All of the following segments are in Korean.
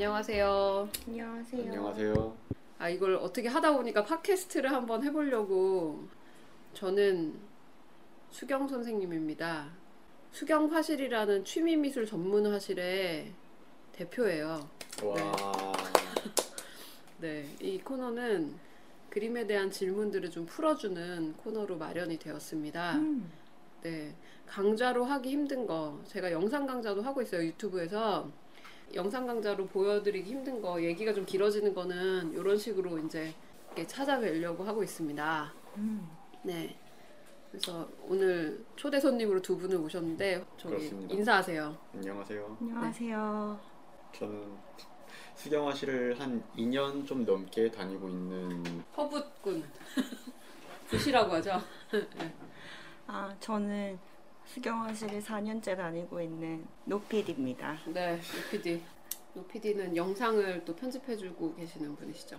안녕하세요. 안녕하세요. 안녕하세요. 아 이걸 어떻게 하다 보니까 팟캐스트를 한번 해보려고 저는 수경 선생님입니다. 수경 화실이라는 취미 미술 전문 화실의 대표예요. 와. 네, 이 코너는 그림에 대한 질문들을 좀 풀어주는 코너로 마련이 되었습니다. 음, 네, 강좌로 하기 힘든 거 제가 영상 강좌도 하고 있어요 유튜브에서 영상 강좌로 보여드리기 힘든 거 얘기가 좀 길어지는 거는 이런 식으로 이제 이렇게 찾아뵈려고 하고 있습니다. 음. 네. 그래서 오늘 초대 손님으로 두 분을 모셨는데 저기 그렇습니다. 인사하세요. 안녕하세요. 안녕하세요. 저는 수경화실을 한 2년 좀 넘게 다니고 있는 허붓군 붓이라고 하죠. 아, 저는 수경화실을 4년째 다니고 있는 노필입니다. 네, 노피디. 노피디는 영상을 또 편집해주고 계시는 분이시죠.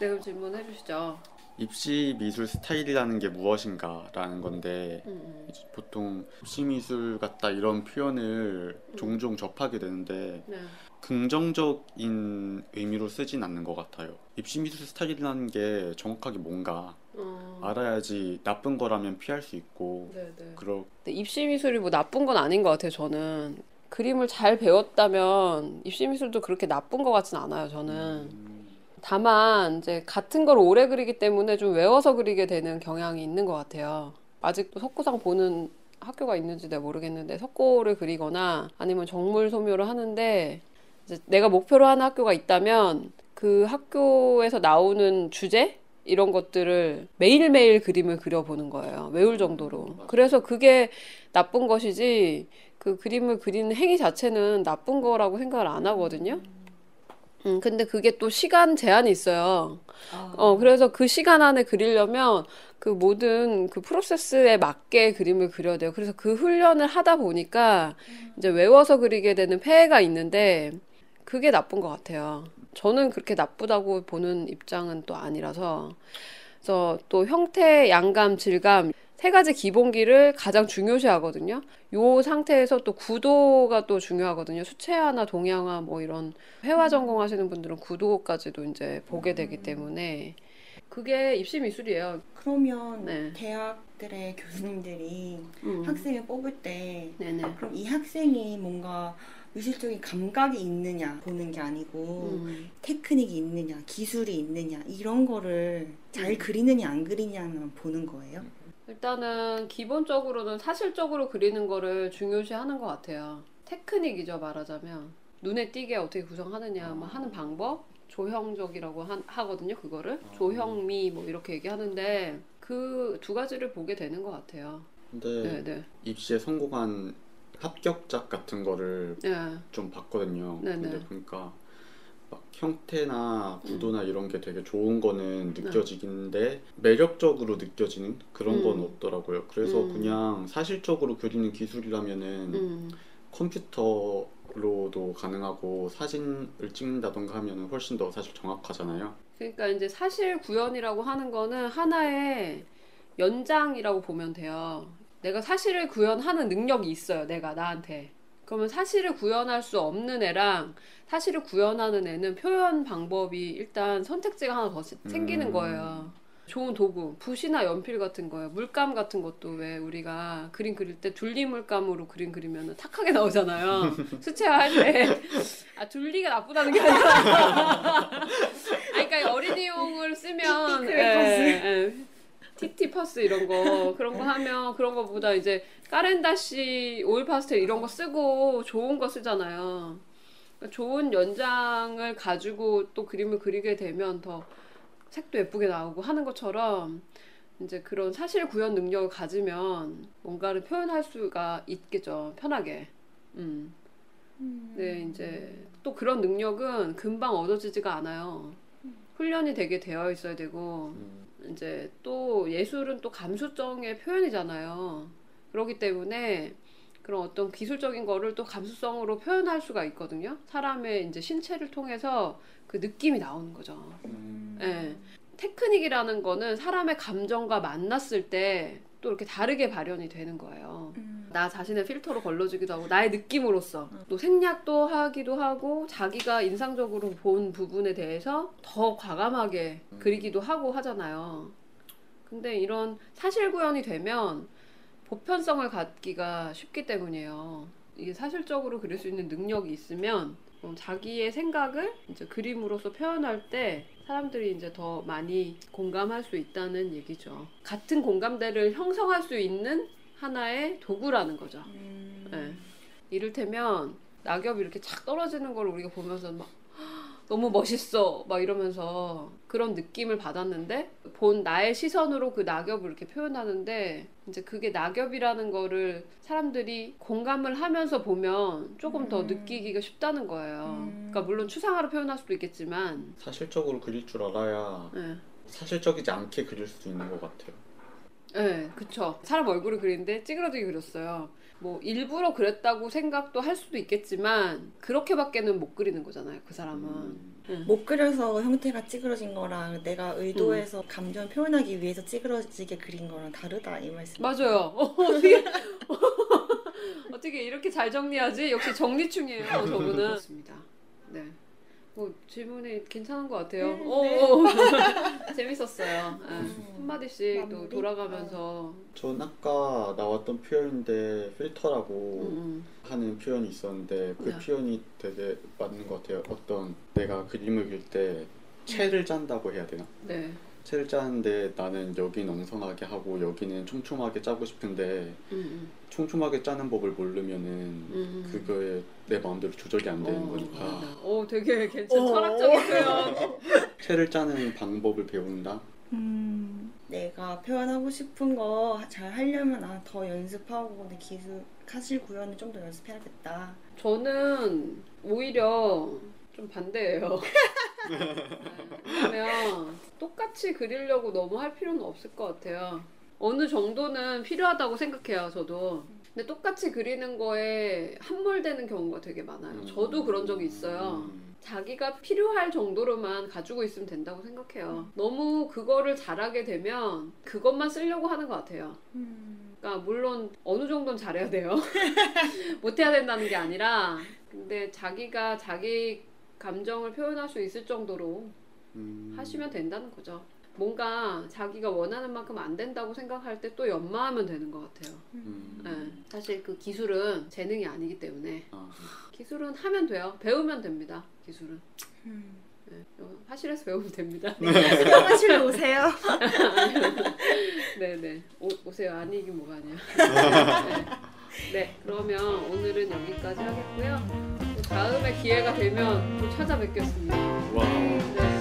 네, 그럼 질문해 주시죠. 입시 미술 스타일이라는 게 무엇인가라는 건데 음, 음. 보통 입시 미술 같다 이런 표현을 종종 접하게 되는데 네. 긍정적인 의미로 쓰진 않는 것 같아요. 입시 미술 스타일이라는 게 정확하게 뭔가 어, 알아야지 나쁜 거라면 피할 수 있고 네, 네. 그러 입시 미술이 뭐 나쁜 건 아닌 것 같아요. 저는 그림을 잘 배웠다면 입시 미술도 그렇게 나쁜 것 같진 않아요. 저는 음, 다만 이제 같은 걸 오래 그리기 때문에 좀 외워서 그리게 되는 경향이 있는 것 같아요. 아직도 석고상 보는 학교가 있는지 내가 모르겠는데 석고를 그리거나 아니면 정물 소묘를 하는데 이제 내가 목표로 하는 학교가 있다면 그 학교에서 나오는 주제 이런 것들을 매일매일 그림을 그려보는 거예요. 외울 정도로. 그래서 그게 나쁜 것이지 그 그림을 그리는 행위 자체는 나쁜 거라고 생각을 안 하거든요. 음, 근데 그게 또 시간 제한이 있어요. 어, 그래서 그 시간 안에 그리려면 그 모든 그 프로세스에 맞게 그림을 그려야 돼요. 그래서 그 훈련을 하다 보니까 이제 외워서 그리게 되는 폐해가 있는데 그게 나쁜 것 같아요. 저는 그렇게 나쁘다고 보는 입장은 또 아니라서. 그래서 또 형태, 양감, 질감 세 가지 기본기를 가장 중요시 하거든요. 요 상태에서 또 구도가 또 중요하거든요. 수채화나 동양화 뭐 이런 회화 전공하시는 분들은 구도까지도 이제 보게 되기 때문에 그게 입시 미술이에요. 그러면 네. 대학들의 교수님들이 음. 학생을 뽑을 때 네네. 그럼 이 학생이 뭔가 미술적인 감각이 있느냐 보는 게 아니고 음. 테크닉이 있느냐 기술이 있느냐 이런 거를 잘 음. 그리느냐 안 그리냐만 보는 거예요. 일단은 기본적으로는 사실적으로 그리는 거를 중요시 하는 것 같아요. 테크닉이죠, 말하자면. 눈에 띄게 어떻게 구성하느냐, 뭐 하는 방법? 조형적이라고 하, 하거든요, 그거를. 조형미, 뭐 이렇게 얘기하는데, 그 두 가지를 보게 되는 것 같아요. 근데 네, 네. 입시에 성공한 합격작 같은 거를 네. 좀 봤거든요. 네네. 근데 보니까 막 형태나 구도나 이런 게 되게 좋은 거는 느껴지긴데 매력적으로 느껴지는 그런 건 음. 없더라고요. 그래서 음. 그냥 사실적으로 그리는 기술이라면은 음. 컴퓨터로도 가능하고 사진을 찍는다던가 하면은 훨씬 더 사실 정확하잖아요. 그러니까 이제 사실 구현이라고 하는 거는 하나의 연장이라고 보면 돼요. 내가 사실을 구현하는 능력이 있어요. 내가 나한테. 그러면 사실을 구현할 수 없는 애랑 사실을 구현하는 애는 표현 방법이 일단 선택지가 하나 더 시- 생기는 음. 거예요. 좋은 도구, 붓이나 연필 같은 거예요. 물감 같은 것도 왜 우리가 그림 그릴 때 둘리 물감으로 그림 그리면 탁하게 나오잖아요. 수채화 할 때. 아, 둘리가 나쁘다는 게 아니라. 아니, 그러니까 어린이용을 쓰면. 예, 예. 티티퍼스 이런 거, 그런 거 하면 그런 거보다 이제 까렌다시, 오일 파스텔 이런 거 쓰고 좋은 거 쓰잖아요. 그러니까 좋은 연장을 가지고 또 그림을 그리게 되면 더 색도 예쁘게 나오고 하는 것처럼 이제 그런 사실 구현 능력을 가지면 뭔가를 표현할 수가 있겠죠. 편하게. 음. 네, 이제 또 그런 능력은 금방 얻어지지가 않아요. 훈련이 되게 되어 있어야 되고 음, 이제 또 예술은 또 감수성의 표현이잖아요. 그렇기 때문에 그런 어떤 기술적인 거를 또 감수성으로 표현할 수가 있거든요. 사람의 이제 신체를 통해서 그 느낌이 나오는 거죠. 음, 예. 테크닉이라는 거는 사람의 감정과 만났을 때 또 이렇게 다르게 발현이 되는 거예요. 음. 나 자신의 필터로 걸러주기도 하고 나의 느낌으로서 또 생략도 하기도 하고 자기가 인상적으로 본 부분에 대해서 더 과감하게 음. 그리기도 하고 하잖아요. 근데 이런 사실 구현이 되면 보편성을 갖기가 쉽기 때문이에요. 이게 사실적으로 그릴 수 있는 능력이 있으면 어, 자기의 생각을 이제 그림으로서 표현할 때 사람들이 이제 더 많이 공감할 수 있다는 얘기죠. 같은 공감대를 형성할 수 있는 하나의 도구라는 거죠. 음. 네. 이를테면 낙엽이 이렇게 착 떨어지는 걸 우리가 보면서 막 너무 멋있어 막 이러면서 그런 느낌을 받았는데 본 나의 시선으로 그 낙엽을 이렇게 표현하는데 이제 그게 낙엽이라는 거를 사람들이 공감을 하면서 보면 조금 더 음. 느끼기가 쉽다는 거예요. 음. 그러니까 물론 추상화로 표현할 수도 있겠지만 사실적으로 그릴 줄 알아야 네. 사실적이지 않게 그릴 수도 있는 것 같아요. 네, 그쵸. 사람 얼굴을 그리는데 찌그러지게 그렸어요. 뭐 일부러 그랬다고 생각도 할 수도 있겠지만 그렇게밖에는 못 그리는 거잖아요. 그 사람은. 음, 응. 못 그려서 형태가 찌그러진 거랑 내가 의도해서 감정 표현하기 위해서 찌그러지게 그린 거랑 다르다 이 말씀. 맞아요. 어, 어떻게 어떻게 이렇게 잘 정리하지? 역시 정리충이에요. 저분은. 그렇습니다. 네. 뭐 질문이 괜찮은 것 같아요. 네, 어, 네. 어. 재밌었어요. 네. 음. 한마디씩 또? 돌아가면서 전 아까 나왔던 표현인데 필터라고 음, 음. 하는 표현이 있었는데 그 네. 표현이 되게 맞는 것 같아요. 어떤 내가 그림을 그릴 때 채를 짠다고 해야 되나? 네. 채를 짜는데 나는 여긴 엉성하게 하고 여기는 촘촘하게 짜고 싶은데 음, 음. 촘촘하게 짜는 법을 모르면은 음. 그거에 내 마음대로 조절이 안 되는 어, 거니까 맞아. 어, 되게 괜찮 어. 철학적인 표현. 채를 짜는 방법을 배운다. 음, 내가 표현하고 싶은 거 잘 하려면 아, 더 연습하고 내 기술 사실 구현을 좀 더 연습해야겠다. 저는 오히려 좀 반대예요. 왜냐면 똑같이 그리려고 너무 할 필요는 없을 것 같아요. 어느 정도는 필요하다고 생각해요, 저도. 근데 똑같이 그리는 거에 함몰되는 경우가 되게 많아요. 저도 그런 적이 있어요. 음. 자기가 필요할 정도로만 가지고 있으면 된다고 생각해요. 너무 그거를 잘하게 되면 그것만 쓰려고 하는 것 같아요. 음, 그러니까 물론 어느 정도는 잘해야 돼요. 못해야 된다는 게 아니라 근데 자기가 자기 감정을 표현할 수 있을 정도로 음. 하시면 된다는 거죠. 뭔가 자기가 원하는 만큼 안 된다고 생각할 때 또 연마하면 되는 것 같아요. 음. 네. 사실 그 기술은 재능이 아니기 때문에 아, 기술은 하면 돼요. 배우면 됩니다. 기술은. 음. 네. 어, 화실에서 배우면 됩니다. 사무실로 오세요. 네네. 오, 오세요. 아니긴 뭐가 아니야. 네. 네, 그러면 오늘은 여기까지 하겠고요. 또 다음에 기회가 되면 또 찾아뵙겠습니다. 와. 네.